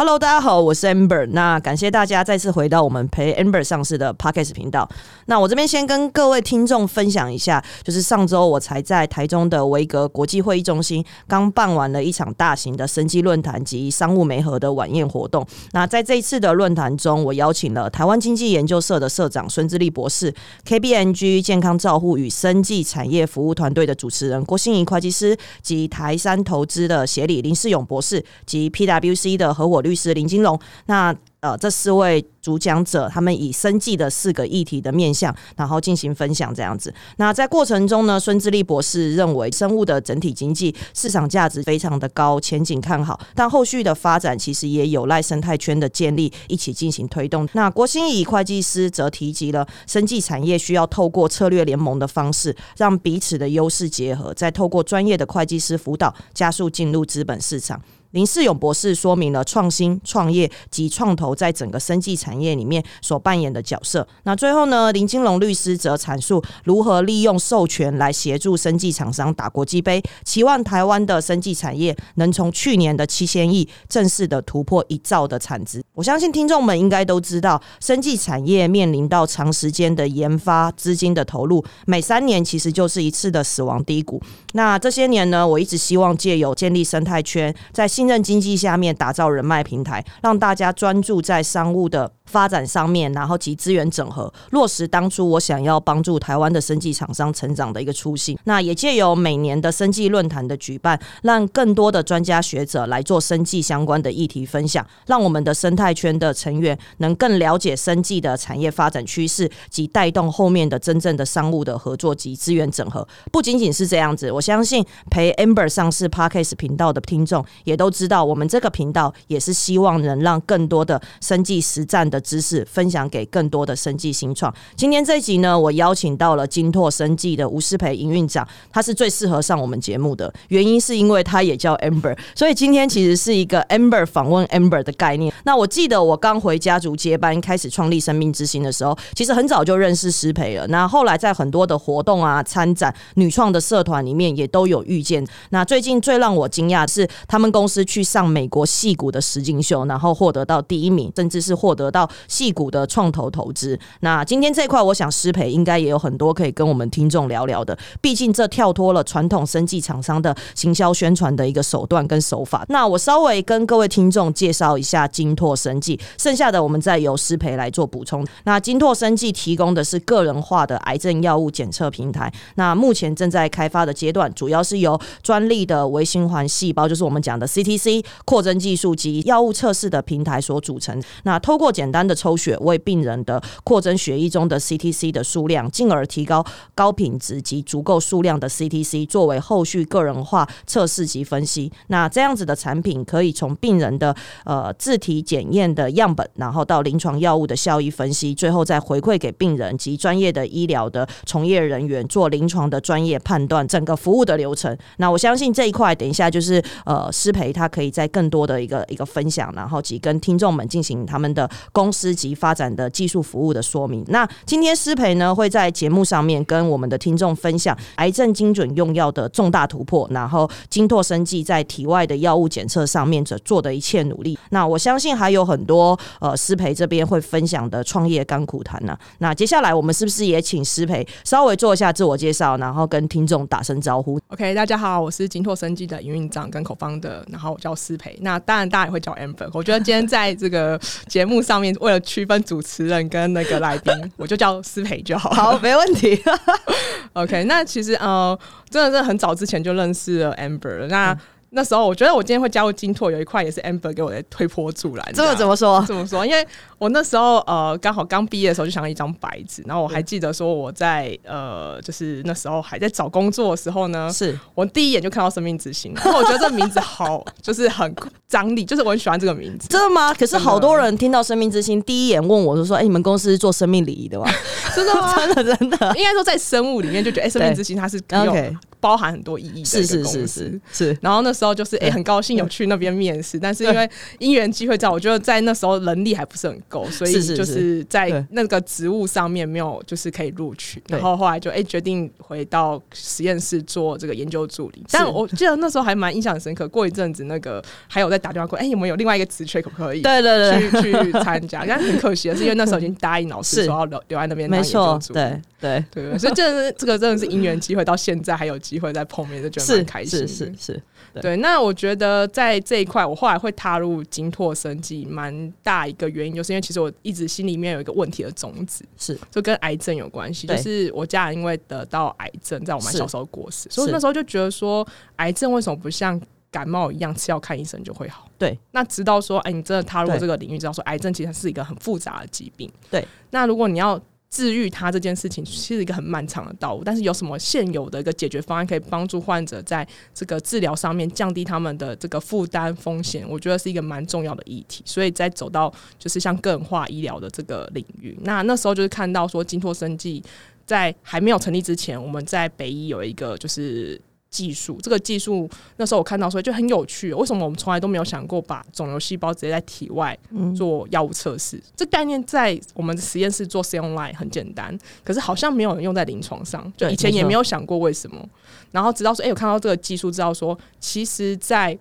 Hello，大家好，我是 Amber。那感谢大家再次回到我们陪 Amber 上市的 Podcast 频道。那我这边先跟各位听众分享一下，就是上周我才在台中的维格国际会议中心刚办完了一场大型的生机论坛及商务媒合的晚宴活动。那在这一次的论坛中，我邀请了台湾经济研究社的社长孙志立博士、KBNG 健康照护与生技产业服务团队的主持人郭心怡会计师及台山投资的协理林世勇博士及 PWC 的合伙律律师林金龙。那呃，这四位主讲者，他们以生计的四个议题的面向，然后进行分享，这样子。那在过程中呢，孙志立博士认为，生物的整体经济市场价值非常的高，前景看好，但后续的发展其实也有赖生态圈的建立一起进行推动。那国新以会计师则提及了生技产业需要透过策略联盟的方式，让彼此的优势结合，再透过专业的会计师辅导，加速进入资本市场。林世勇博士说明了创新、创业及创投在整个生技产业里面所扮演的角色。那最后呢，林金龙律师则阐述如何利用授权来协助生技厂商打国际杯，期望台湾的生技产业能从去年的七千亿正式的突破一兆的产值。我相信听众们应该都知道，生技产业面临到长时间的研发资金的投入，每三年其实就是一次的死亡低谷。那这些年呢，我一直希望借由建立生态圈，在信任经济下面打造人脉平台，让大家专注在商务的。发展上面，然后及资源整合，落实当初我想要帮助台湾的生技厂商成长的一个初心。那也借由每年的生技论坛的举办，让更多的专家学者来做生技相关的议题分享，让我们的生态圈的成员能更了解生技的产业发展趋势，及带动后面的真正的商务的合作及资源整合。不仅仅是这样子，我相信陪 Amber 上市 Parkes 频道的听众也都知道，我们这个频道也是希望能让更多的生技实战的。知识分享给更多的生计新创。今天这一集呢，我邀请到了金拓生计的吴思培营运长，他是最适合上我们节目的原因，是因为他也叫 Amber，所以今天其实是一个 Amber 访问 Amber 的概念。那我记得我刚回家族接班，开始创立生命之星的时候，其实很早就认识思培了。那后来在很多的活动啊、参展、女创的社团里面，也都有遇见。那最近最让我惊讶的是，他们公司去上美国戏骨的实境秀，然后获得到第一名，甚至是获得到。戏股的创投投资，那今天这一块，我想施培应该也有很多可以跟我们听众聊聊的。毕竟这跳脱了传统生技厂商的行销宣传的一个手段跟手法。那我稍微跟各位听众介绍一下金拓生技，剩下的我们再由施培来做补充。那金拓生技提供的是个人化的癌症药物检测平台，那目前正在开发的阶段，主要是由专利的微循环细胞，就是我们讲的 CT CTC 扩增技术及药物测试的平台所组成。那透过简单的抽血为病人的扩增血液中的 CTC 的数量，进而提高高品质及足够数量的 CTC 作为后续个人化测试及分析。那这样子的产品可以从病人的呃自体检验的样本，然后到临床药物的效益分析，最后再回馈给病人及专业的医疗的从业人员做临床的专业判断，整个服务的流程。那我相信这一块等一下就是呃师培他他可以在更多的一个一个分享，然后及跟听众们进行他们的公。司及发展的技术服务的说明。那今天施培呢会在节目上面跟我们的听众分享癌症精准用药的重大突破，然后金拓生技在体外的药物检测上面所做的一切努力。那我相信还有很多呃施培这边会分享的创业甘苦谈呢。那接下来我们是不是也请施培稍微做一下自我介绍，然后跟听众打声招呼？OK，大家好，我是金拓生技的营运长跟口方的，然后我叫思培。那当然大家也会叫 Amber。我觉得今天在这个节目上面。为了区分主持人跟那个来宾，我就叫思培就好。好，没问题。OK，那其实呃，真的是很早之前就认识了 Amber。那那时候我觉得我今天会加入金拓，有一块也是 Amber 给我的推波助澜。这个怎么说？怎么说？因为我那时候呃刚好刚毕业的时候就想要一张白纸，然后我还记得说我在呃就是那时候还在找工作的时候呢，是我第一眼就看到生命之星，然后我觉得这名字好 就是很张力，就是我很喜欢这个名字。真的吗？可是好多人听到生命之星第一眼问我就说：“哎，你们公司是做生命礼仪的吗？” 真的吗？真的真的，应该说在生物里面就觉得哎，生命之星它是 OK。包含很多意义的是是是是是。然后那时时候就是哎、很高兴有去那边面试，但是因为因缘机会在，我觉得在那时候能力还不是很够，所以就是在那个职务上面没有就是可以录取，然后后来就哎、决定回到实验室做这个研究助理。但我记得那时候还蛮印象很深刻，过一阵子那个还有在打电话过，哎、有没有另外一个职缺可不可以？对对对，去去参加，但很可惜的是，因为那时候已经答应老师说要留留在那边当没研究错，助理。对对，对对，所以真的是这个真的是因缘机会，到现在还有机会再碰面，就觉得是蛮开心的。是是是，对对，那我觉得在这一块，我后来会踏入金拓生技，蛮大一个原因，就是因为其实我一直心里面有一个问题的种子，是就跟癌症有关系。就是我家人因为得到癌症，在我们小时候过世，所以那时候就觉得说，癌症为什么不像感冒一样吃药看医生就会好？对。那直到说，哎，你真的踏入这个领域，知道说癌症其实是一个很复杂的疾病。对。那如果你要治愈它这件事情，其实一个很漫长的道路。但是有什么现有的一个解决方案，可以帮助患者在这个治疗上面降低他们的这个负担风险？我觉得是一个蛮重要的议题。所以在走到就是像个人化医疗的这个领域，那那时候就是看到说金拓生技在还没有成立之前，我们在北医有一个就是。技术这个技术那时候我看到，所以就很有趣。为什么我们从来都没有想过把肿瘤细胞直接在体外做药物测试？这概念在我们的实验室做 C online 很简单，可是好像没有人用在临床上。就以前也没有想过为什么。然后直到说，哎、我看到这个技术，知道说，其实在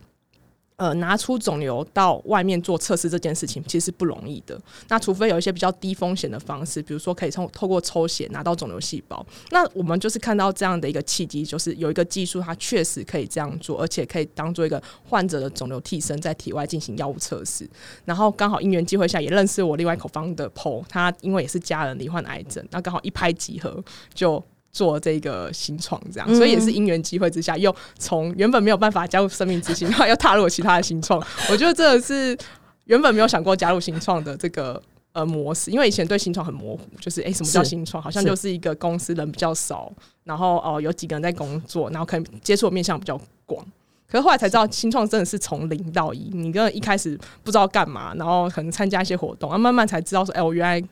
呃，拿出肿瘤到外面做测试这件事情其实是不容易的。那除非有一些比较低风险的方式，比如说可以从透过抽血拿到肿瘤细胞。那我们就是看到这样的一个契机，就是有一个技术它确实可以这样做，而且可以当做一个患者的肿瘤替身，在体外进行药物测试。然后刚好因缘机会下也认识我另外一口方的 PO，他因为也是家人罹患癌症，那刚好一拍即合就。做这个新创，这样，所以也是因缘机会之下，又从原本没有办法加入生命之星，然后又踏入了其他的新创。我觉得这个是原本没有想过加入新创的这个呃模式，因为以前对新创很模糊，就是诶、什么叫新创？好像就是一个公司人比较少，然后哦、呃有几个人在工作，然后可能接触的面向比较广。可是后来才知道，新创真的是从零到一，你跟一开始不知道干嘛，然后可能参加一些活动，然啊，慢慢才知道说，哎、我原来。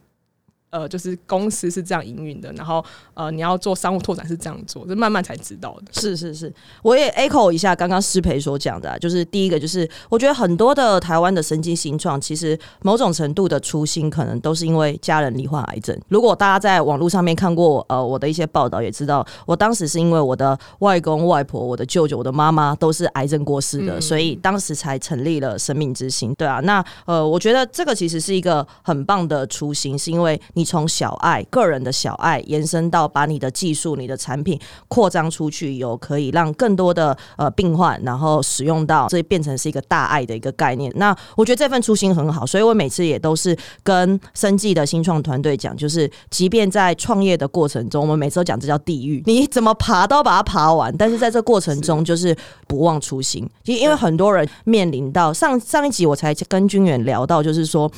呃，就是公司是这样营运的，然后呃，你要做商务拓展是这样做，就慢慢才知道的。是是是，我也 echo 一下刚刚师培所讲的、啊，就是第一个就是，我觉得很多的台湾的神经新创，其实某种程度的初心，可能都是因为家人罹患癌症。如果大家在网络上面看过呃我的一些报道，也知道我当时是因为我的外公外婆、我的舅舅、我的妈妈都是癌症过世的，嗯所以当时才成立了生命之星。对啊，那呃，我觉得这个其实是一个很棒的初心，是因为你从小爱个人的小爱延伸到把你的技术、你的产品扩张出去，有可以让更多的呃病患然后使用到，这变成是一个大爱的一个概念。那我觉得这份初心很好，所以我每次也都是跟生计的新创团队讲，就是即便在创业的过程中，我们每次都讲这叫地狱，你怎么爬都要把它爬完，但是在这过程中就是不忘初心。其实因为很多人面临到上上一集我才跟君远聊到，就是说。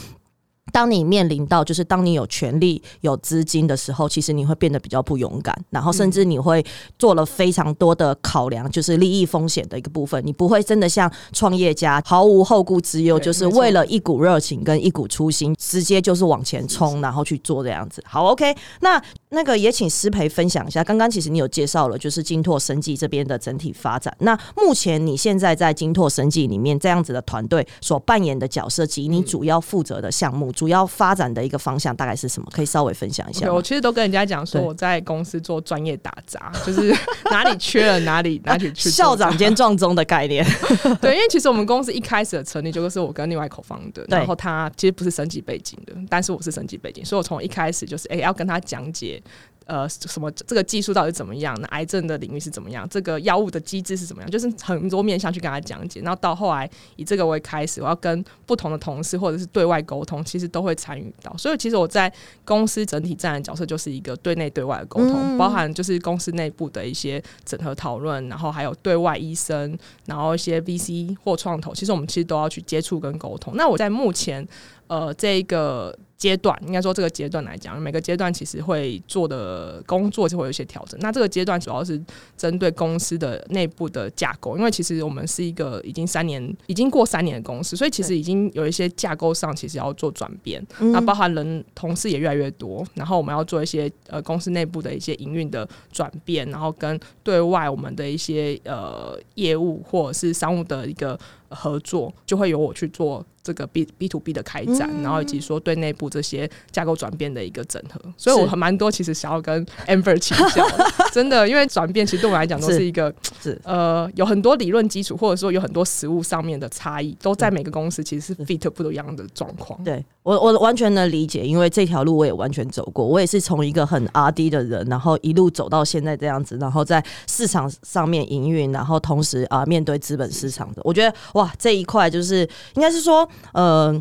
当你面临到就是当你有权利、有资金的时候，其实你会变得比较不勇敢，然后甚至你会做了非常多的考量，就是利益风险的一个部分。你不会真的像创业家毫无后顾之忧，就是为了一股热情跟一股初心，直接就是往前冲，然后去做这样子。好，OK，那那个也请师培分享一下。刚刚其实你有介绍了，就是金拓生技这边的整体发展。那目前你现在在金拓生技里面这样子的团队所扮演的角色，及你主要负责的项目、主要发展的一个方向大概是什么？可以稍微分享一下我其实都跟人家讲说我在公司做专业打杂，就是哪里缺了哪里哪里去 校长兼撞钟的概念，对，因为其实我们公司一开始的成立就是我跟另外一口方的，然后他其实不是升级背景的，但是我是升级背景，所以我从一开始就是哎、要跟他讲解。呃，什么这个技术到底怎么样？那癌症的领域是怎么样？这个药物的机制是怎么样？就是很多面向去跟他讲解。然后到后来以这个为开始，我要跟不同的同事或者是对外沟通，其实都会参与到。所以其实我在公司整体站的角色就是一个对内对外的沟通，嗯包含就是公司内部的一些整合讨论，然后还有对外医生，然后一些 VC 或创投，其实我们其实都要去接触跟沟通。那我在目前呃这个阶段，应该说这个阶段来讲，每个阶段其实会做的工作就会有一些调整。那这个阶段主要是针对公司的内部的架构，因为其实我们是一个已经三年、已经过三年的公司，所以其实已经有一些架构上其实要做转变。那包含人同事也越来越多，然后我们要做一些呃公司内部的一些营运的转变，然后跟对外我们的一些呃业务或者是商务的一个合作，就会由我去做。这个 B B to B 的开展，然后以及说对内部这些架构转变的一个整合，所以我很蛮多其实想要跟 Amber 请教，真的，因为转变其实对我来讲都是。一个是。呃有很多理论基础，或者说有很多实物上面的差异，都在每个公司其实是。fit 不一样的状况。对我我完全能理解，因为这条路我也完全走过，我也是从一个很 R D 的人，然后一路走到现在这样子，然后在市场上面营运，然后同时啊面对资本市场的，我觉得哇这一块就是应该是说。呃，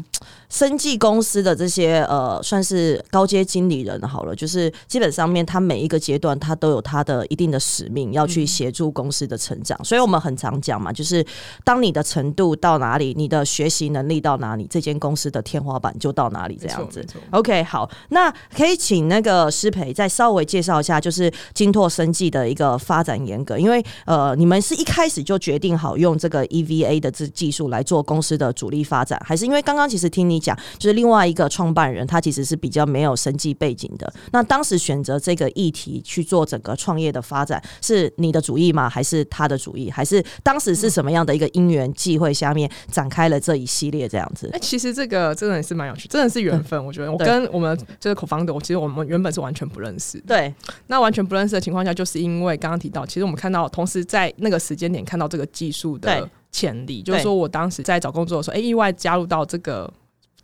生技公司的这些呃，算是高阶经理人好了，就是基本上面他每一个阶段他都有他的一定的使命，要去协助公司的成长。所以我们很常讲嘛，就是当你的程度到哪里，你的学习能力到哪里，这间公司的天花板就到哪里这样子。OK，好，那可以请那个师培再稍微介绍一下，就是金拓生技的一个发展严格，因为呃，你们是一开始就决定好用这个 EVA 的这技术来做公司的主力发展。还是因为刚刚其实听你讲，就是另外一个创办人，他其实是比较没有生计背景的。那当时选择这个议题去做整个创业的发展，是你的主意吗？还是他的主意？还是当时是什么样的一个因缘际会下面展开了这一系列这样子？哎，其实这个真的也是蛮有趣，真的是缘分。我觉得我跟我们这个口方的，我其实我们原本是完全不认识。对，那完全不认识的情况下，就是因为刚刚提到，其实我们看到同时在那个时间点看到这个技术的。潜力就是说，我当时在找工作的时候，哎，意外加入到这个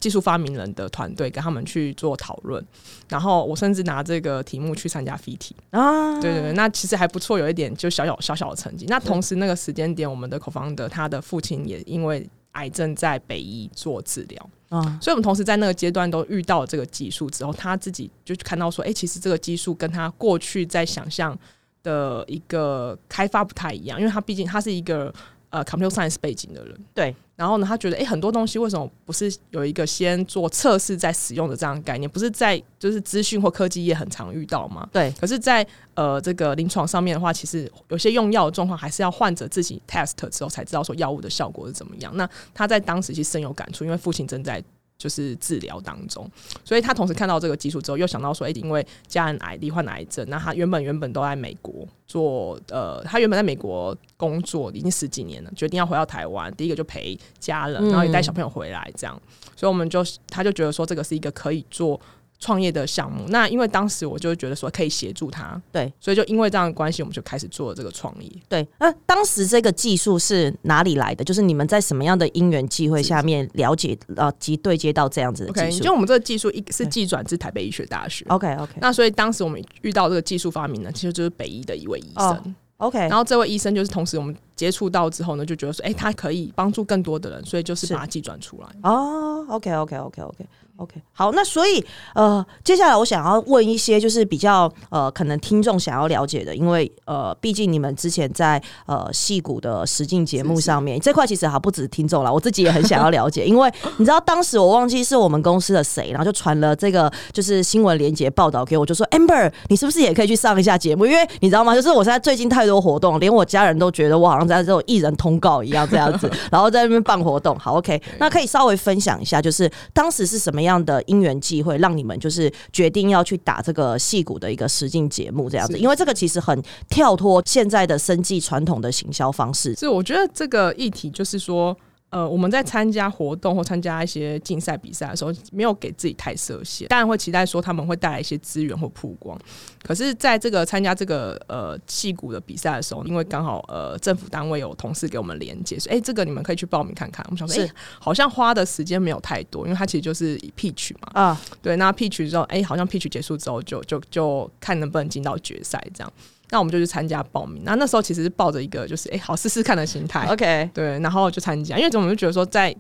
技术发明人的团队，跟他们去做讨论。然后我甚至拿这个题目去参加 FT 啊，对对对，那其实还不错，有一点就小小小小的成绩。那同时那个时间点，我们的口方的他的父亲也因为癌症在北医做治疗啊，所以我们同时在那个阶段都遇到这个技术之后，他自己就看到说，哎，其实这个技术跟他过去在想象的一个开发不太一样，因为他毕竟他是一个。呃，computer science 背景的人，对，然后呢，他觉得，哎，很多东西为什么不是有一个先做测试再使用的这样的概念？不是在就是资讯或科技业很常遇到吗？对，可是，在呃这个临床上面的话，其实有些用药的状况还是要患者自己 test 之后才知道说药物的效果是怎么样。那他在当时其实深有感触，因为父亲正在。就是治疗当中，所以他同时看到这个技术之后，又想到说，哎，因为家人癌罹患癌症，那他原本原本都在美国做，呃，他原本在美国工作已经十几年了，决定要回到台湾，第一个就陪家人，然后也带小朋友回来，这样，所以我们就他就觉得说，这个是一个可以做。创业的项目，那因为当时我就觉得说可以协助他，对，所以就因为这样的关系，我们就开始做了这个创业。对，那当时这个技术是哪里来的？就是你们在什么样的因缘机会下面了解呃及对接到这样子的技术？就我们这个技术一是寄转至台北医学大学。OK OK。那所以当时我们遇到这个技术发明呢，其实就是北医的一位医生。OK。然后这位医生就是同时我们接触到之后呢，就觉得说，哎，他可以帮助更多的人，所以就是把它寄转出来。哦，OK OK OK OK。OK，好，那所以呃，接下来我想要问一些就是比较呃，可能听众想要了解的，因为呃，毕竟你们之前在呃戏骨的实境节目上面这块其实还不止听众了，我自己也很想要了解，因为你知道当时我忘记是我们公司的谁，然后就传了这个就是新闻连接报道给我，就说 Amber，你是不是也可以去上一下节目？因为你知道吗？就是我现在最近太多活动，连我家人都觉得我好像在这种艺人通告一样这样子，然后在那边办活动。好，OK，那可以稍微分享一下，就是当时是什么？样的因缘际会，让你们就是决定要去打这个戏骨的一个实境节目这样子，因为这个其实很跳脱现在的生计传统的行销方式。所以我觉得这个议题就是说。呃，我们在参加活动或参加一些竞赛比赛的时候，没有给自己太设限，当然会期待说他们会带来一些资源或曝光。可是，在这个参加这个呃戏骨的比赛的时候，因为刚好呃政府单位有同事给我们连接，说哎，这个你们可以去报名看看。我们想说，哎，好像花的时间没有太多，因为它其实就是以 pitch 嘛，啊，对，那 pitch 之后，哎，好像 pitch 结束之后，就就就看能不能进到决赛这样。那我们就去参加报名，那那时候其实是抱着一个就是哎好试试看的心态，OK，对，然后就参加，因为我们就觉得说，在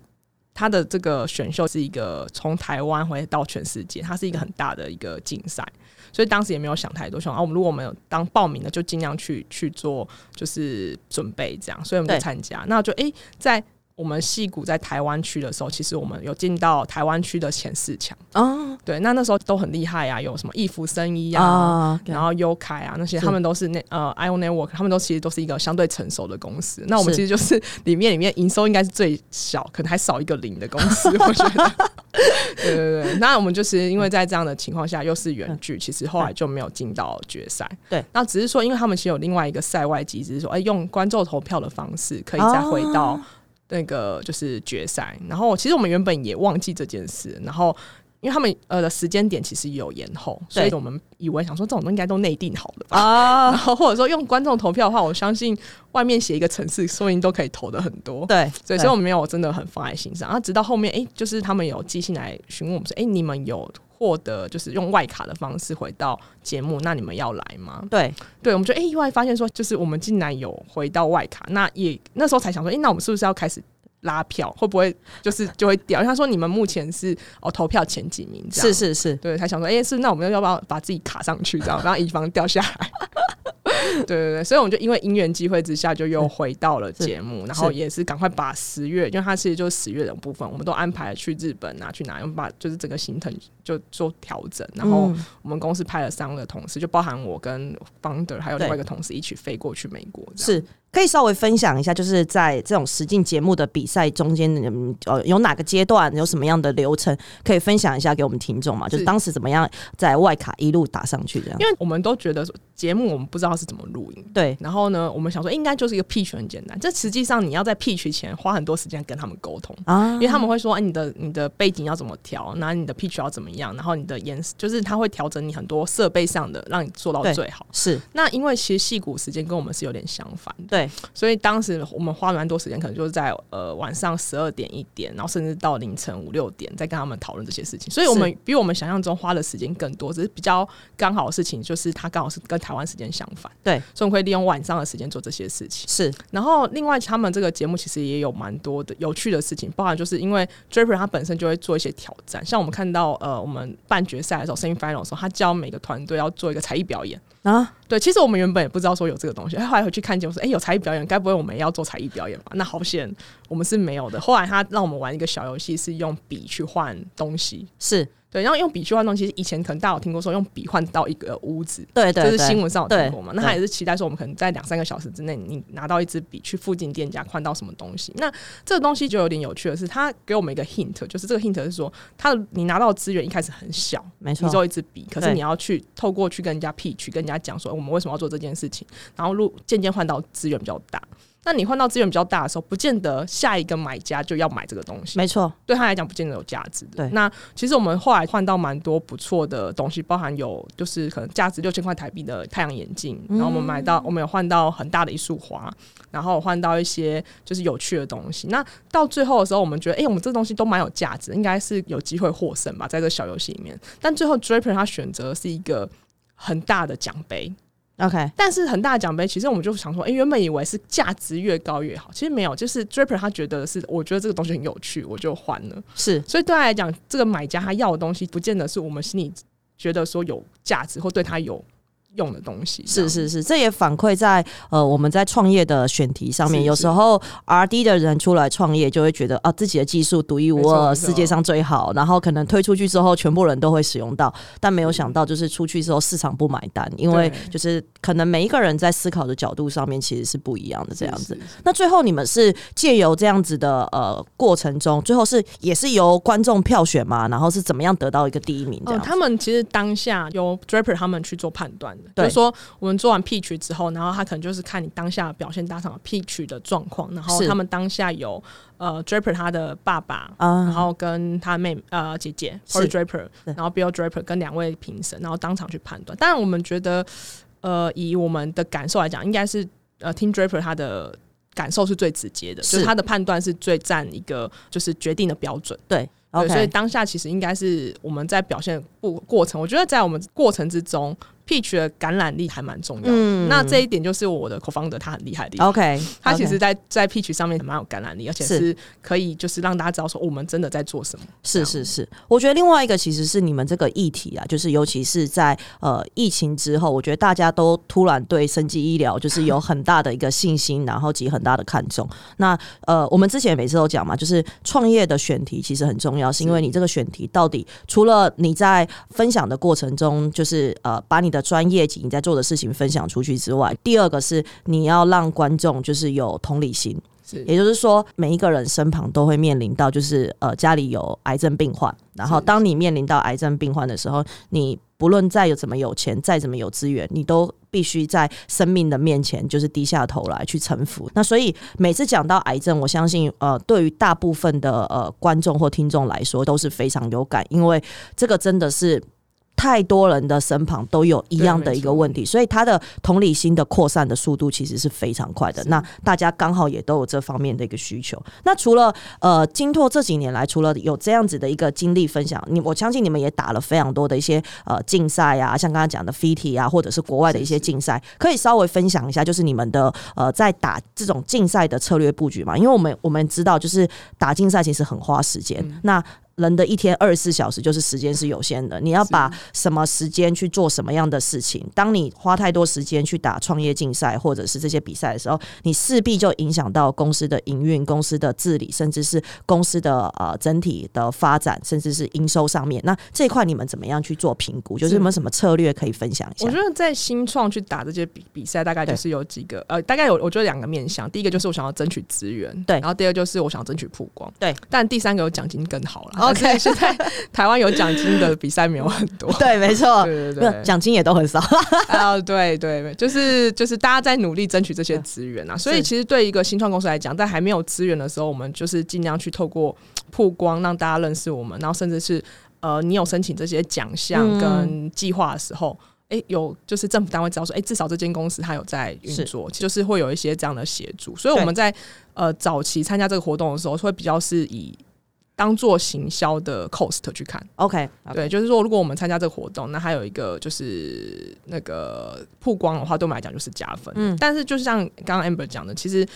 他的这个选秀是一个从台湾回到全世界，它是一个很大的一个竞赛，所以当时也没有想太多，想啊，我们如果我们有当报名的，就尽量去去做就是准备这样，所以我们就参加，那就哎在我们戏谷在台湾区的时候，其实我们有进到台湾区的前四强。哦对，那那时候都很厉害啊，有什么易服生医啊，啊，然后优凯啊那些，他们都是那呃 iOn Network，他们都其实都是一个相对成熟的公司。那我们其实就是 里面里面营收应该是最小，可能还少一个零的公司，我觉得。对对对，那我们就是因为在这样的情况下，又是远距，其实后来就没有进到决赛。对，那只是说，因为他们其实有另外一个赛外机制，说哎、用观众投票的方式可以再回到那个就是决赛。然后其实我们原本也忘记这件事，然后。因为他们呃的时间点其实有延后，所以我们以为想说这种东西应该都内定好了吧。然啊，后或者说用观众投票的话，我相信外面写一个城市，说不定都可以投的很多。对对，所以我们没有真的很放在心上。然后直到后面，哎、就是他们有寄信来询问我们说，哎、你们有获得就是用外卡的方式回到节目，那你们要来吗？对对，我们就哎、意外发现说，就是我们竟然有回到外卡，那也那时候才想说，哎、那我们是不是要开始？拉票会不会就是就会掉？因为他说你们目前是哦投票前几名这样，是是是，对，他想说，哎、是那我们要不要把自己卡上去，这样，然后以防掉下来。对对对，所以我们就因为因缘机会之下，就又回到了节目，然后也是赶快把十月，因为它其实就是十月的部分，我们都安排去日本啊，去哪，我们把就是整个行程就做调整，然后嗯。我们公司派了三个同事，就包含我跟 founder 还有另外一个同事一起飞过去美国，是可以稍微分享一下，就是在这种实境节目的比赛中间，嗯呃，有哪个阶段有什么样的流程可以分享一下给我们听众嘛？就是是当时怎么样在外卡一路打上去这样？因为我们都觉得说节目我们不知道是怎么录音，对。然后呢，我们想说应该就是一个 pitch 很简单，这实际上你要在 pitch 前花很多时间跟他们沟通。啊。因为他们会说，哎、你的你的背景要怎么调，然后你的 pitch 要怎么样，然后你的颜就是它会调整你很多设备上的，让你做到最好。是那因为其实戏骨时间跟我们是有点相反的，对所以当时我们花蛮多时间，可能就是在呃晚上十二点一点，然后甚至到凌晨五六点，再跟他们讨论这些事情。所以我们比我们想象中花的时间更多，只是比较刚好的事情，就是它刚好是跟台湾时间相反，对，所以我们会利用晚上的时间做这些事情。是然后另外他们这个节目其实也有蛮多的有趣的事情，包含就是因为 Draper 他本身就会做一些挑战，像我们看到呃我们半决赛的时候 semi final 的时候，他教每个团队要做一个才艺表演。啊，对，其实我们原本也不知道说有这个东西，后来回去看见我说，哎、有才艺表演，该不会我们也要做才艺表演吧？那好险，我们是没有的。后来他让我们玩一个小游戏，是用笔去换东西。是对，然后用笔去换东西，以前可能大家有听过说用笔换到一个屋子，对对，这是新闻上有听过嘛？那他也是期待说，我们可能在两三个小时之内，你拿到一支笔去附近店家换到什么东西。那这个东西就有点有趣的是，他给我们一个 hint，就是这个 hint 是说，他的你拿到的资源一开始很小，你没错你只，有一支笔，可是你要去透过去跟人家 pitch，跟人家讲说我们为什么要做这件事情，然后路渐渐换到资源比较大。那你换到资源比较大的时候，不见得下一个买家就要买这个东西。没错，对他来讲不见得有价值的。对那其实我们后来换到蛮多不错的东西，包含有就是可能价值六千块台币的太阳眼镜，然后我们买到我们有换到很大的一束花，然后换到一些就是有趣的东西。那到最后的时候，我们觉得，哎、我们这东西都蛮有价值，应该是有机会获胜吧，在这小游戏里面。但最后 Draper 他选择是一个很大的奖杯，OK，但是很大的奖杯，其实我们就想说，哎、原本以为是价值越高越好，其实没有，就是 Draper 他觉得是，我觉得这个东西很有趣，我就换了。是所以对他来讲，这个买家他要的东西，不见得是我们心里觉得说有价值或对他有用的东西。是是是，这也反馈在呃我们在创业的选题上面。是有时候 R D 的人出来创业，就会觉得啊自己的技术独一无二，世界上最好，然后可能推出去之后，全部人都会使用到。但没有想到，就是出去之后市场不买单，因为就是可能每一个人在思考的角度上面其实是不一样的这样子。那最后你们是借由这样子的呃过程中，最后是也是由观众票选嘛，然后是怎么样得到一个第一名这哦，样子？他们其实当下由 Draper 他们去做判断的，对。就是说我们做完 pitch 之后，然后他可能就是看你当下表现当场 pitch 的状况，然后他们当下有呃 Draper 他的爸爸。啊。然后跟他妹呃姐姐是。Corey Draper，然后 Bill Draper 跟两位评审，然后当场去判断。当然，我们觉得呃以我们的感受来讲，应该是呃 Tim Draper 他的感受是最直接的，是。就是他的判断是最占一个就是决定的标准。对对，所以当下其实应该是我们在表现过过程，我觉得在我们过程之中 Peach 的感染力还蛮重要的。嗯那这一点就是我的 co-founder 他很厉害的地方。OK，他其实在，在 Peach 上面蛮有感染力，而且是是可以就是让大家知道说我们真的在做什么。是是是，我觉得另外一个其实是你们这个议题啊，就是尤其是在呃疫情之后，我觉得大家都突然对生技医疗就是有很大的一个信心，然后及很大的看重。那呃，我们之前每次都讲嘛，就是创业的选题其实很重要，是因为你这个选题到底除了你在分享的过程中，就是呃把你的专业及你在做的事情分享出去之外，第二个是你要让观众就是有同理心。是也就是说，每一个人身旁都会面临到，就是呃家里有癌症病患，然后当你面临到癌症病患的时候，你不论再有怎么有钱，再怎么有资源，你都必须在生命的面前就是低下头来去臣服。那所以每次讲到癌症，我相信呃对于大部分的呃观众或听众来说都是非常有感，因为这个真的是。太多人的身旁都有一样的一个问题，所以他的同理心的扩散的速度其实是非常快的。那大家刚好也都有这方面的一个需求。那除了呃金拓这几年来，除了有这样子的一个经历分享，你我相信你们也打了非常多的一些呃竞赛啊，像刚刚讲的 FIT 啊，或者是国外的一些竞赛，可以稍微分享一下，就是你们的呃在打这种竞赛的策略布局嘛？因为我们我们知道，就是打竞赛其实很花时间。那人的一天二十四小时就是时间是有限的，你要把什么时间去做什么样的事情？当你花太多时间去打创业竞赛或者是这些比赛的时候，你势必就影响到公司的营运、公司的治理，甚至是公司的呃整体的发展，甚至是营收上面。那这一块你们怎么样去做评估？就是有没有什么策略可以分享一下我觉？得在新创去打这些比比赛，大概就是有几个呃，大概有我觉得两个面向。第一个就是我想要争取资源，对然后第二个就是我想要争取曝光，对。但第三个有奖金更好了。OK 但是现在台湾有奖金的比赛没有很多。对，没错，对对对，奖金也都很少。啊，对对，就是就是大家在努力争取这些资源啊，所以其实对一个新创公司来讲，在还没有资源的时候，我们就是尽量去透过曝光让大家认识我们，然后甚至是呃，你有申请这些奖项嗯跟计划的时候。哎，有就是政府单位知道说，哎，至少这间公司它有在运是作，就是会有一些这样的协助。所以我们在呃早期参加这个活动的时候，会比较是以当做行销的 cost 去看。OK，对，就是说，如果我们参加这个活动，那还有一个就是那个曝光的话，对我们来讲就是加分。嗯但是就像刚刚 Amber 讲的，其实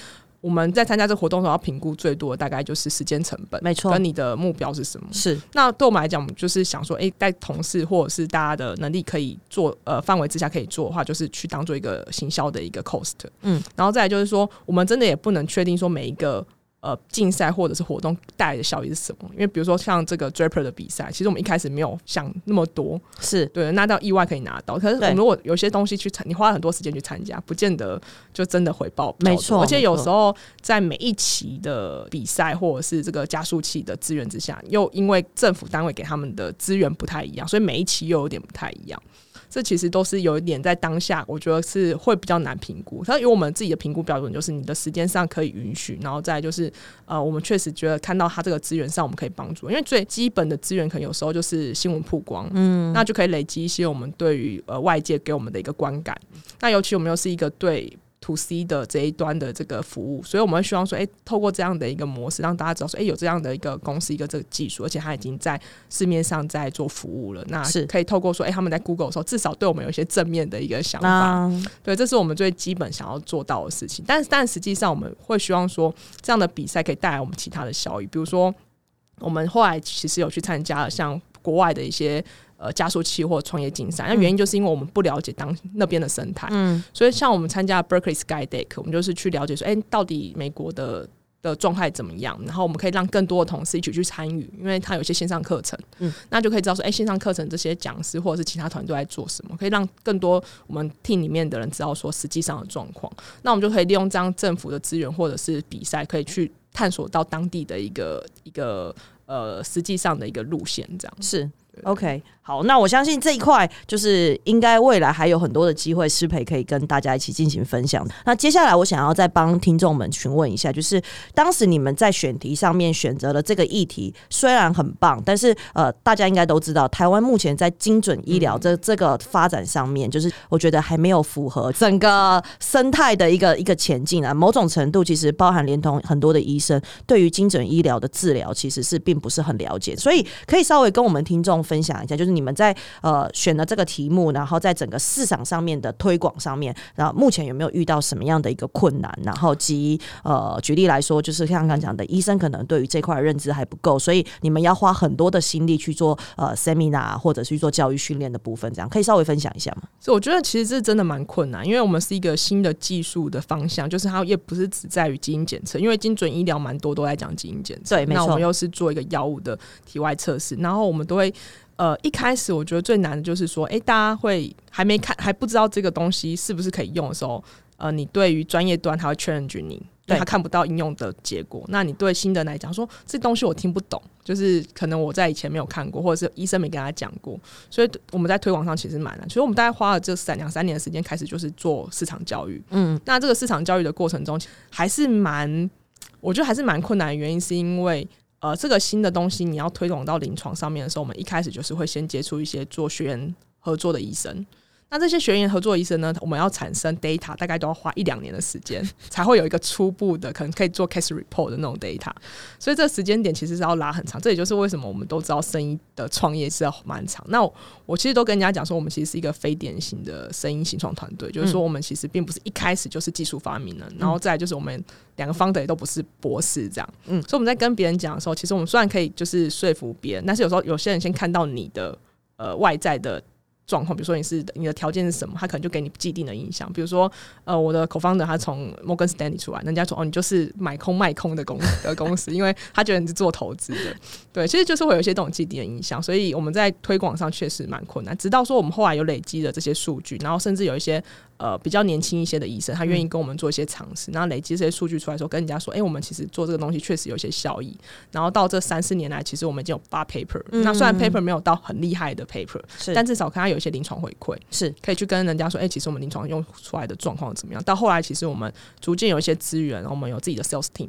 我们在参加这个活动的时候，要评估最多的大概就是时间成本，没错跟你的目标是什么。是那对我们来讲，我们就是想说，哎、在同事或者是大家的能力可以做呃范围之下可以做的话，就是去当做一个行销的一个 cost。嗯，然后再来就是说，我们真的也不能确定说每一个。呃，竞赛或者是活动带来的效益是什么？因为比如说像这个 Draper 的比赛，其实我们一开始没有想那么多，是，对，那到意外可以拿到。可是我们如果有些东西去参，你花了很多时间去参加，不见得就真的回报。没错而且有时候在每一期的比赛或者是这个加速器的资源之下，又因为政府单位给他们的资源不太一样，所以每一期又有点不太一样。这其实都是有一点在当下，我觉得是会比较难评估。它有我们自己的评估标准，就是你的时间上可以允许，然后再就是呃，我们确实觉得看到它这个资源上我们可以帮助，因为最基本的资源可能有时候就是新闻曝光，嗯，那就可以累积一些我们对于呃外界给我们的一个观感。那尤其我们又是一个对 to C 的这一端的这个服务，所以我们会希望说，哎、透过这样的一个模式，让大家知道说，哎、有这样的一个公司，一个这个技术，而且它已经在市面上在做服务了。那是可以透过说，哎、他们在 Google 的时候，至少对我们有一些正面的一个想法。那对，这是我们最基本想要做到的事情。但是，但实际上我们会希望说，这样的比赛可以带来我们其他的效益，比如说，我们后来其实有去参加了像国外的一些呃加速器或创业竞赛。那原因就是因为我们不了解当那边的生态，嗯，所以像我们参加 Berkeley Sky Deck，我们就是去了解说，哎、到底美国的。的状态怎么样？然后我们可以让更多的同事一起去参与，因为他有一些线上课程，嗯，那就可以知道说，哎、线上课程这些讲师或者是其他团队在做什么，可以让更多我们 team 里面的人知道说实际上的状况。那我们就可以利用这样政府的资源或者是比赛，可以去探索到当地的一个一个呃实际上的一个路线，这样是 OK，好，那我相信这一块就是应该未来还有很多的机会，师培可以跟大家一起进行分享。那接下来我想要再帮听众们询问一下，就是当时你们在选题上面选择了这个议题，虽然很棒，但是呃，大家应该都知道，台湾目前在精准医疗这这个发展上面，就是我觉得还没有符合整个生态的一个一个前进啊。某种程度其实包含连同很多的医生对于精准医疗的治疗其实是并不是很了解，所以可以稍微跟我们听众分享一下，就是你们在呃选了这个题目，然后在整个市场上面的推广上面，然后目前有没有遇到什么样的一个困难？然后及呃举例来说，就是像刚刚讲的，医生可能对于这块认知还不够，所以你们要花很多的心力去做呃 seminar 或者去做教育训练的部分，这样可以稍微分享一下吗？所以我觉得其实这真的蛮困难，因为我们是一个新的技术的方向，就是它也不是只在于基因检测，因为精准医疗蛮多都在讲基因检测，对没错那我们又是做一个药物的体外测试，然后我们都会。呃，一开始我觉得最难的就是说，诶，大家会还没看，还不知道这个东西是不是可以用的时候，呃，你对于专业端他会 challenge 你，对对他看不到应用的结果。那你对新的人来讲说，这东西我听不懂，就是可能我在以前没有看过，或者是医生没跟他讲过，所以我们在推广上其实蛮难。所以我们大概花了这三两三年的时间，开始就是做市场教育。嗯，那这个市场教育的过程中，还是蛮，我觉得还是蛮困难的原因，是因为呃，这个新的东西你要推广到临床上面的时候，我们一开始就是会先接触一些做学员合作的医生。那这些学员合作医生呢，我们要产生 data，大概都要花一两年的时间，才会有一个初步的可能可以做 case report 的那种 data。所以这个时间点其实是要拉很长，这也就是为什么我们都知道生意的创业是要蛮长。那我我其实都跟人家讲说，我们其实是一个非典型的声音新创团队，就是说我们其实并不是一开始就是技术发明人，然后再来就是我们两个方的也都不是博士这样。嗯所以我们在跟别人讲的时候，其实我们虽然可以就是说服别人，但是有时候有些人先看到你的呃外在的。状况，比如说你是你的条件是什么，他可能就给你既定的印象。比如说，呃，我的 co-founder 他从 Morgan Stanley 出来，人家说哦，你就是买空卖空的公 的公司，因为他觉得你是做投资的。对，其实就是会有一些这种既定的印象，所以我们在推广上确实蛮困难。直到说我们后来有累积了这些数据，然后甚至有一些呃比较年轻一些的医生，他愿意跟我们做一些尝试，然后累积这些数据出来的时候，跟人家说，哎、我们其实做这个东西确实有一些效益。然后到这三四年来，其实我们已经有八 paper，、那虽然 paper 没有到很厉害的 paper，是但至少看它有一些临床回馈，是可以去跟人家说，哎、其实我们临床用出来的状况怎么样？到后来，其实我们逐渐有一些资源，然后我们有自己的 sales team。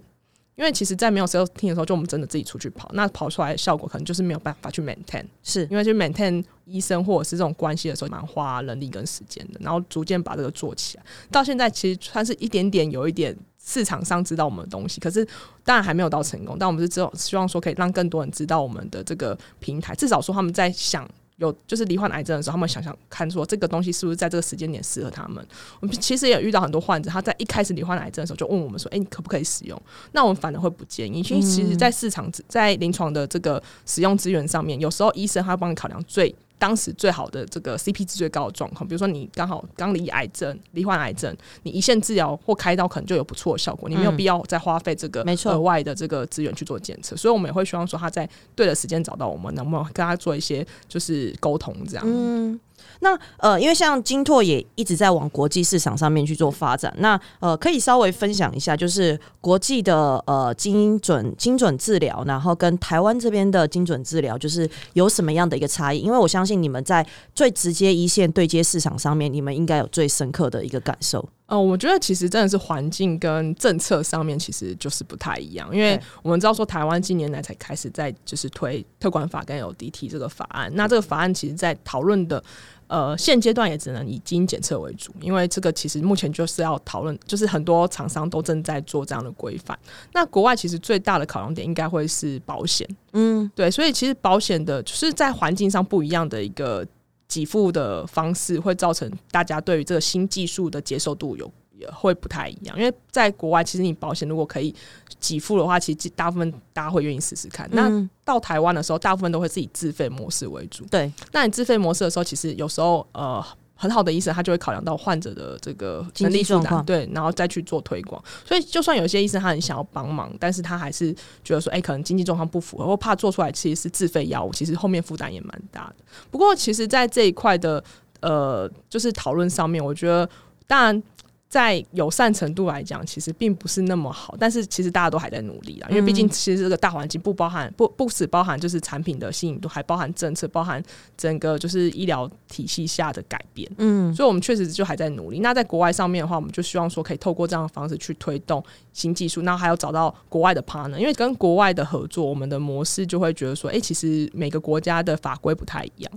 因为其实，在没有 sales team 的时候，就我们真的自己出去跑，那跑出来的效果可能就是没有办法去 maintain。是因为去 maintain 医生或者是这种关系的时候，蛮花人力跟时间的。然后逐渐把这个做起来，到现在其实算是一点点有一点市场上知道我们的东西，可是当然还没有到成功。但我们是只有希望说可以让更多人知道我们的这个平台，至少说他们在想。有就是罹患癌症的时候，他们想想看，说这个东西是不是在这个时间点适合他们。我们其实也有遇到很多患者，他在一开始罹患癌症的时候就问我们说：“哎、你可不可以使用？”那我们反而会不建议，因为其实，在市场在临床的这个使用资源上面，有时候医生他会帮你考量最当时最好的这个 CP 值最高的状况。比如说，你刚好刚离癌症、罹患癌症，你一线治疗或开刀可能就有不错的效果，你没有嗯必要再花费这个额外的这个资源去做检测。所以我们也会希望说，他在对的时间找到我们，能不能跟他做一些就是沟通这样。嗯，那呃，因为像金拓也一直在往国际市场上面去做发展，那呃，可以稍微分享一下，就是国际的呃精准精准治疗，然后跟台湾这边的精准治疗，就是有什么样的一个差异？因为我相信你们在最直接一线对接市场上面，你们应该有最深刻的一个感受。呃，我觉得其实真的是环境跟政策上面其实就是不太一样，因为我们知道说台湾近年来才开始在就是推特管法跟 LDT 这个法案，那这个法案其实在讨论的。呃，现阶段也只能以基因检测为主，因为这个其实目前就是要讨论，就是很多厂商都正在做这样的规范。那国外其实最大的考量点应该会是保险，嗯，对，所以其实保险的就是在环境上不一样的一个给付的方式，会造成大家对于这个新技术的接受度有也会不太一样。因为在国外，其实你保险如果可以给付的话，其实大部分大家会愿意试试看。那嗯到台湾的时候，大部分都会是以自费模式为主。对，那你自费模式的时候，其实有时候呃。很好的医生，他就会考量到患者的这个经能力负担，对，然后再去做推广。所以，就算有些医生他很想要帮忙，但是他还是觉得说，哎、可能经济状况不符合，或怕做出来其实是自费药物，其实后面负担也蛮大的。不过，其实，在这一块的呃，就是讨论上面，我觉得当然。在友善程度来讲，其实并不是那么好，但是其实大家都还在努力啦，因为毕竟其实这个大环境不包含不不只包含就是产品的吸引度，还包含政策，包含整个就是医疗体系下的改变。嗯，所以我们确实就还在努力。那在国外上面的话，我们就希望说可以透过这样的方式去推动新技术，然后还要找到国外的 partner，因为跟国外的合作，我们的模式就会觉得说，哎、其实每个国家的法规不太一样，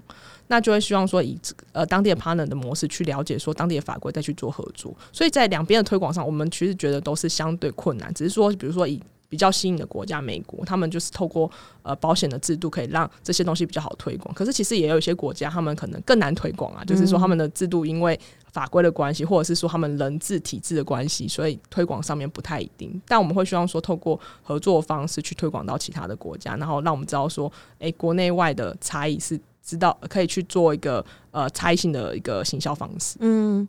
那就会希望说以这个呃当地的 partner 的模式去了解说当地的法规，再去做合作。所以在两边的推广上，我们其实觉得都是相对困难，只是说比如说以比较新颖的国家，美国，他们就是透过呃保险的制度，可以让这些东西比较好推广。可是其实也有一些国家，他们可能更难推广啊，就是说他们的制度因为法规的关系，或者是说他们人治体制的关系，所以推广上面不太一定。但我们会希望说，透过合作方式去推广到其他的国家，然后让我们知道说，诶，国内外的差异是知道可以去做一个呃差异性的一个行销方式。嗯。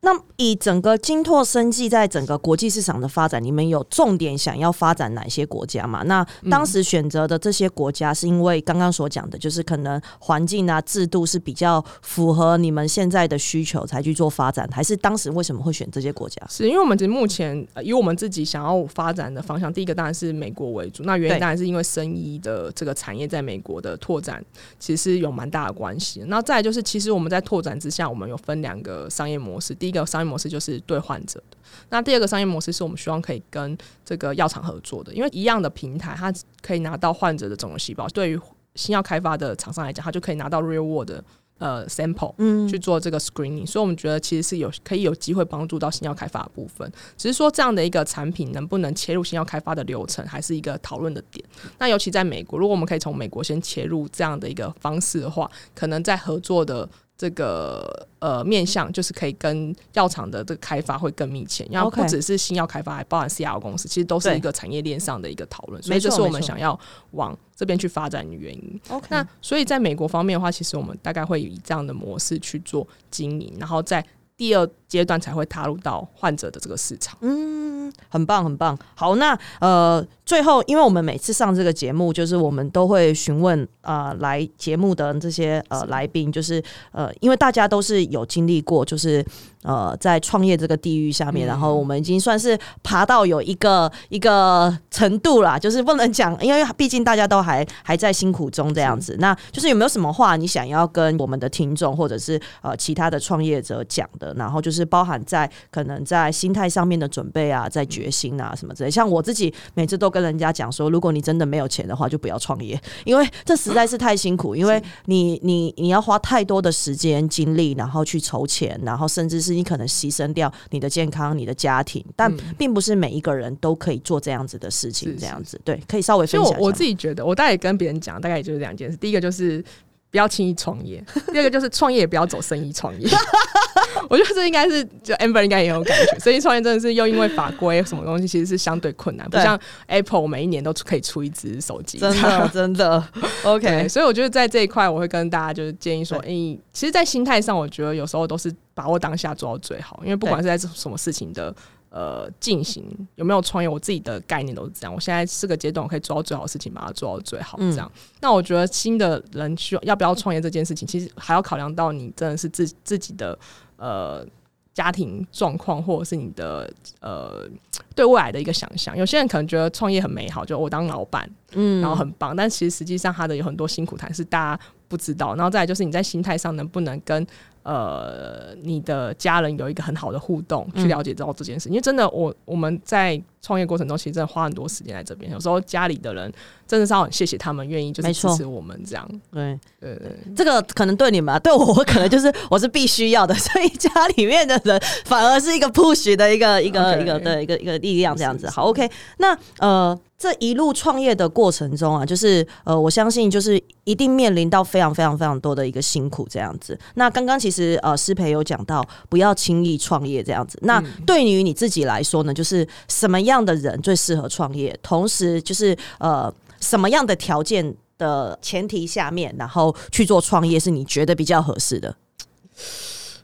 那以整个金拓生技在整个国际市场的发展，你们有重点想要发展哪些国家嘛？那当时选择的这些国家，是因为刚刚所讲的，就是可能环境啊、制度是比较符合你们现在的需求才去做发展，还是当时为什么会选这些国家？是因为我们其实目前以我们自己想要发展的方向，第一个当然是美国为主。那原因当然是因为生医的这个产业在美国的拓展，其实有蛮大的关系。那再来就是，其实我们在拓展之下，我们有分两个商业模式。第一个商业模式就是对患者的，那第二个商业模式是我们希望可以跟这个药厂合作的，因为一样的平台，它可以拿到患者的肿瘤细胞。对于新药开发的厂商来讲，它就可以拿到 real world 的呃 sample，嗯，去做这个 screening。所以，我们觉得其实是有可以有机会帮助到新药开发的部分。只是说这样的一个产品能不能切入新药开发的流程，还是一个讨论的点。那尤其在美国，如果我们可以从美国先切入这样的一个方式的话，可能在合作的。这个呃面向就是可以跟药厂的这个开发会更密切，然后不只是新药开发，还包含 C R 公司，其实都是一个产业链上的一个讨论，所以这是我们想要往这边去发展的原因。那所以在美国方面的话，其实我们大概会以这样的模式去做经营，然后在第二阶段才会踏入到患者的这个市场。嗯，很棒，很棒。好，那呃。最后，因为我们每次上这个节目，就是我们都会询问啊，来节目的这些呃来宾，就是呃，因为大家都是有经历过，就是呃，在创业这个地域下面，然后我们已经算是爬到有一个一个程度啦，就是不能讲，因为毕竟大家都还还在辛苦中这样子。那就是有没有什么话你想要跟我们的听众，或者是呃其他的创业者讲的？然后就是包含在可能在心态上面的准备啊，在决心啊什么之类。像我自己每次都跟跟人家讲说，如果你真的没有钱的话，就不要创业，因为这实在是太辛苦。因为你你你要花太多的时间精力，然后去筹钱，然后甚至是你可能牺牲掉你的健康、你的家庭。但并不是每一个人都可以做这样子的事情。这样子对，可以稍微分享。我我自己觉得，我大概跟别人讲，大概也就是两件事。第一个就是不要轻易创业，第二个就是创业也不要走生意创业。我觉得这应该是，就 Amber 应该也有感觉。生意创业真的是又因为法规什么东西，其实是相对困难，不像 Apple 每一年都可以出一只手机。真的，真的。OK，所以我觉得在这一块，我会跟大家就是建议说，哎，其实，在心态上，我觉得有时候都是把握当下做到最好。因为不管是在什么事情的呃进行，有没有创业，我自己的概念都是这样。我现在四个阶段，我可以做到最好的事情，把它做到最好。这样，那我觉得新的人需要要不要创业这件事情，其实还要考量到你真的是自自己的。呃，家庭状况或者是你的呃对未来的一个想象，有些人可能觉得创业很美好，就我当老板，嗯，然后很棒，但其实实际上他的有很多辛苦谈是大家不知道。然后再来就是你在心态上能不能跟。呃，你的家人有一个很好的互动，去了解到这件事。因为真的，我我们在创业过程中，其实真的花很多时间在这边。有时候家里的人真的是要很谢谢他们，愿意就是支持我们这样。对对对，这个可能对你们，啊对我我可能就是我是必须要的，所以家里面的人反而是一个 push 的一个一个一个的一个一个力量这样子。好，OK，那呃。这一路创业的过程中啊，就是呃，我相信就是一定面临到非常非常非常多的一个辛苦这样子。那刚刚其实呃，师培有讲到不要轻易创业这样子。那对于你自己来说呢，就是什么样的人最适合创业？同时就是呃，什么样的条件的前提下面，然后去做创业是你觉得比较合适的？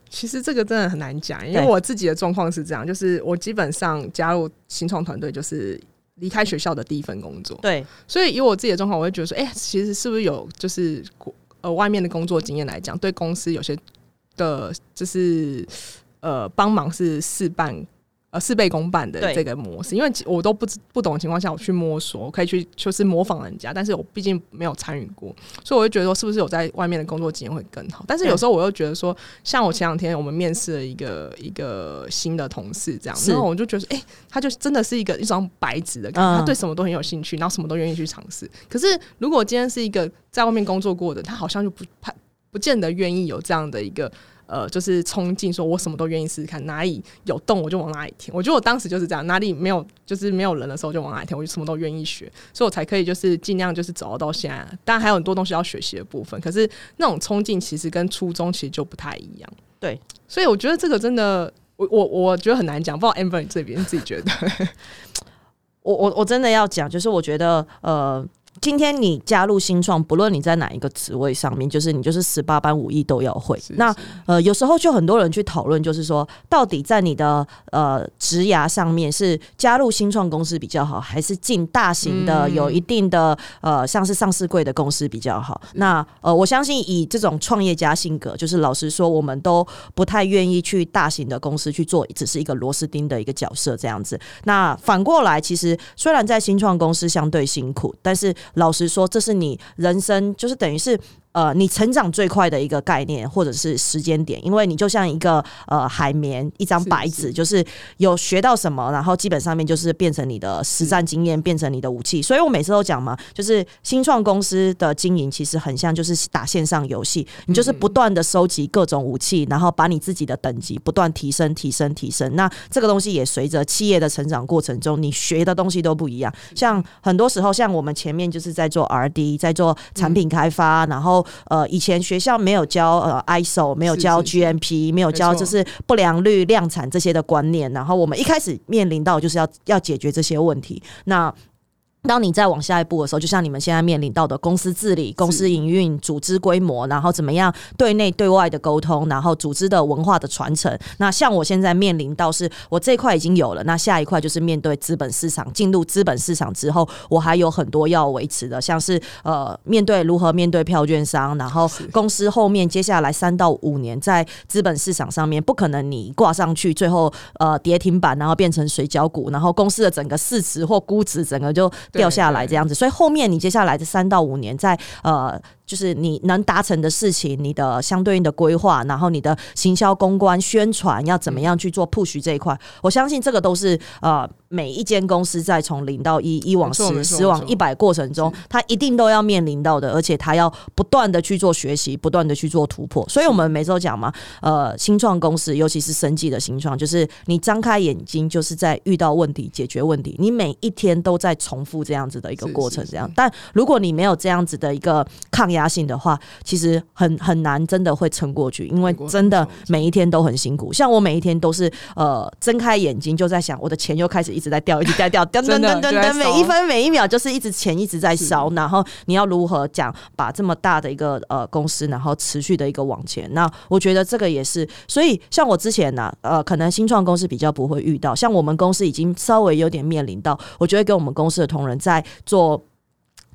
其实这个真的很难讲，因为我自己的状况是这样，就是我基本上加入新创团队就是。离开学校的第一份工作，对，所以以我自己的状况，我会觉得说，哎，其实是不是有就是呃外面的工作经验来讲，对公司有些的，就是呃帮忙是事半。呃，事倍功半的这个模式，因为我都不不懂的情况下，我去摸索，我可以去就是模仿人家，但是我毕竟没有参与过，所以我就觉得说，是不是有在外面的工作经验会更好？但是有时候我又觉得说，像我前两天我们面试了一个一个新的同事，这样，然后我就觉得，哎，他就真的是一个一张白纸的感觉，他对什么都很有兴趣，然后什么都愿意去尝试。可是如果今天是一个在外面工作过的，他好像就不怕。不见得愿意有这样的一个呃，就是冲劲，说我什么都愿意试试看，哪里有洞我就往哪里填。我觉得我当时就是这样，哪里没有就是没有人的时候就往哪里填，我就什么都愿意学，所以我才可以就是尽量就是走到现在。当然还有很多东西要学习的部分，可是那种冲劲其实跟初中其实就不太一样。对，所以我觉得这个真的，我我我觉得很难讲，不知道 Amber 这边自己觉得。我我我真的要讲，就是我觉得呃。今天你加入新创，不论你在哪一个职位上面，就是你就是十八般武艺都要会。那呃，有时候就很多人去讨论，就是说，到底在你的呃职涯上面是加入新创公司比较好，还是进大型的有一定的呃像是上市贵的公司比较好？那呃，我相信以这种创业家性格，就是老实说，我们都不太愿意去大型的公司去做，只是一个螺丝钉的一个角色这样子。那反过来，其实虽然在新创公司相对辛苦，但是老实说，这是你人生，就是等于是。呃，你成长最快的一个概念或者是时间点，因为你就像一个呃海绵，一张白纸，就是有学到什么，然后基本上面就是变成你的实战经验，变成你的武器。所以我每次都讲嘛，就是新创公司的经营其实很像就是打线上游戏，你就是不断的收集各种武器，然后把你自己的等级不断提升、提升、提升。那这个东西也随着企业的成长过程中，你学的东西都不一样。像很多时候，像我们前面就是在做 R D，在做产品开发，然后。呃，以前学校没有教呃 ISO，没有教 GMP，没有教就是不良率、量产这些的观念。然后我们一开始面临到就是要要解决这些问题。那当你再往下一步的时候，就像你们现在面临到的公司治理、公司营运、组织规模，然后怎么样对内对外的沟通，然后组织的文化的传承。那像我现在面临到是我这一块已经有了，那下一块就是面对资本市场。进入资本市场之后，我还有很多要维持的，像是呃面对如何面对票券商，然后公司后面接下来三到五年在资本市场上面，不可能你挂上去，最后呃跌停板，然后变成水饺股，然后公司的整个市值或估值整个就。掉下来这样子，所以后面你接下来的三到五年，在呃。就是你能达成的事情，你的相对应的规划，然后你的行销、公关、宣传要怎么样去做 push 这一块，我相信这个都是呃每一间公司在从零到一、一往十、十往一百过程中，它一定都要面临到的，而且它要不断的去做学习，不断的去做突破。所以我们每周讲嘛，呃，新创公司，尤其是生计的新创，就是你张开眼睛就是在遇到问题、解决问题，你每一天都在重复这样子的一个过程，这样。但如果你没有这样子的一个抗。压性的话，其实很很难，真的会撑过去，因为真的每一天都很辛苦。像我每一天都是呃睁开眼睛就在想，我的钱又开始一直在掉，一直 在掉，噔噔噔噔噔，每一分每一秒就是一直钱一直在烧。然后你要如何讲把这么大的一个呃公司，然后持续的一个往前？那我觉得这个也是。所以像我之前呢，呃，可能新创公司比较不会遇到，像我们公司已经稍微有点面临到，我觉得跟我们公司的同仁在做。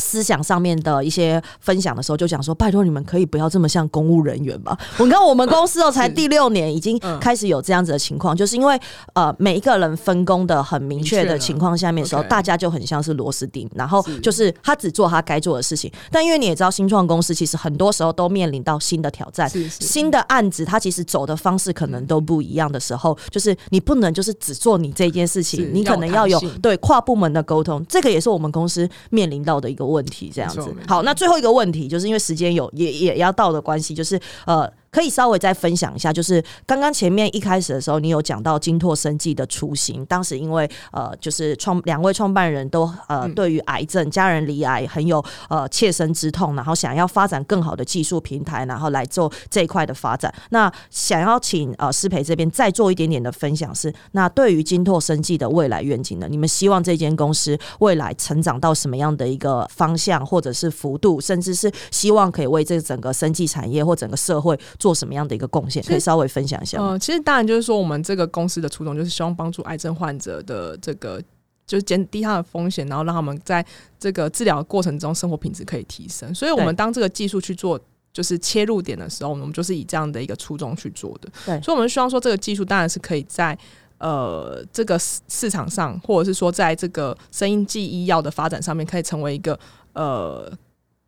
思想上面的一些分享的时候，就讲说：“拜托你们可以不要这么像公务人员吧？” 我看我们公司哦，才第六年，已经开始有这样子的情况，就是因为呃，每一个人分工的很明确的情况下面的时候，大家就很像是螺丝钉，然后就是他只做他该做的事情。但因为你也知道，新创公司其实很多时候都面临到新的挑战，新的案子，它其实走的方式可能都不一样的时候，就是你不能就是只做你这件事情，你可能要有对跨部门的沟通。这个也是我们公司面临到的一个。问题这样子，好，那最后一个问题，就是因为时间有也也要到的关系，就是呃。可以稍微再分享一下，就是刚刚前面一开始的时候，你有讲到金拓生计的雏形。当时因为呃，就是创两位创办人都呃，对于癌症、家人离癌很有呃切身之痛，然后想要发展更好的技术平台，然后来做这一块的发展。那想要请呃师培这边再做一点点的分享，是那对于金拓生计的未来愿景呢？你们希望这间公司未来成长到什么样的一个方向，或者是幅度，甚至是希望可以为这整个生计产业或整个社会。做什么样的一个贡献？可以稍微分享一下。嗯，其实当然就是说，我们这个公司的初衷就是希望帮助癌症患者的这个，就是减低他的风险，然后让他们在这个治疗过程中生活品质可以提升。所以，我们当这个技术去做就是切入点的时候，我们就是以这样的一个初衷去做的。对，所以我们希望说，这个技术当然是可以在呃这个市场上，或者是说在这个声音记医药的发展上面，可以成为一个呃。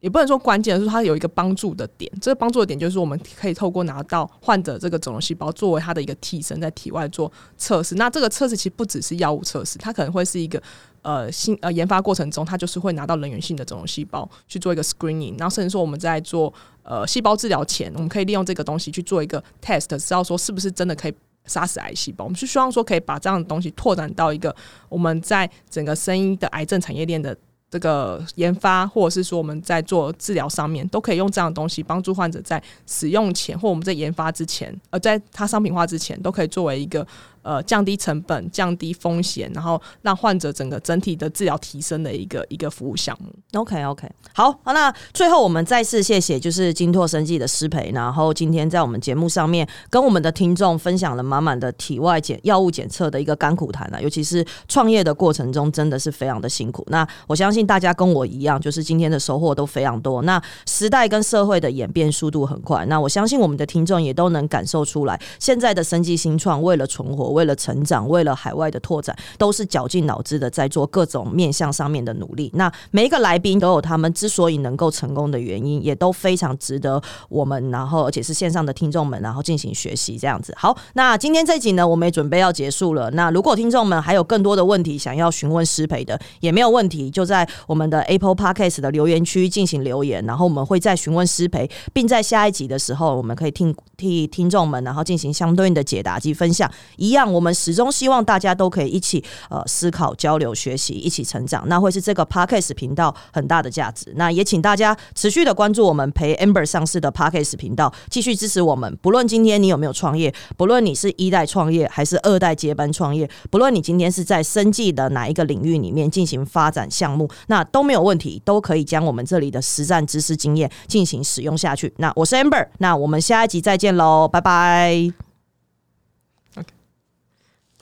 也不能说关键，是它有一个帮助的点。这个帮助的点就是我们可以透过拿到患者这个肿瘤细胞作为它的一个替身，在体外做测试。那这个测试其实不只是药物测试，它可能会是一个呃新呃研发过程中，它就是会拿到人源性的肿瘤细胞去做一个 screening，然后甚至说我们在做呃细胞治疗前，我们可以利用这个东西去做一个 test，知道说是不是真的可以杀死癌细胞。我们是希望说可以把这样的东西拓展到一个我们在整个生医的癌症产业链的。这个研发，或者是说我们在做治疗上面，都可以用这样的东西帮助患者在使用前，或我们在研发之前，呃，在它商品化之前，都可以作为一个。呃，降低成本、降低风险，然后让患者整个整体的治疗提升的一个一个服务项目。OK，OK，好，那最后我们再次谢谢就是金拓生技的师培，然后今天在我们节目上面跟我们的听众分享了满满的体外检药物检测的一个甘苦谈啊，尤其是创业的过程中真的是非常的辛苦。那我相信大家跟我一样，就是今天的收获都非常多。那时代跟社会的演变速度很快，那我相信我们的听众也都能感受出来，现在的生技新创为了存活。为了成长，为了海外的拓展，都是绞尽脑汁的在做各种面向上面的努力。那每一个来宾都有他们之所以能够成功的原因，也都非常值得我们，然后而且是线上的听众们，然后进行学习。这样子，好，那今天这集呢，我们也准备要结束了。那如果听众们还有更多的问题想要询问师培的，也没有问题，就在我们的 Apple Podcast 的留言区进行留言，然后我们会在询问师培，并在下一集的时候，我们可以听替听众们，然后进行相对应的解答及分享，一样。我们始终希望大家都可以一起呃思考、交流、学习，一起成长，那会是这个 Podcast 频道很大的价值。那也请大家持续的关注我们陪 Amber 上市的 Podcast 频道，继续支持我们。不论今天你有没有创业，不论你是一代创业还是二代接班创业，不论你今天是在生计的哪一个领域里面进行发展项目，那都没有问题，都可以将我们这里的实战知识经验进行使用下去。那我是 Amber，那我们下一集再见喽，拜拜。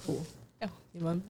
我们。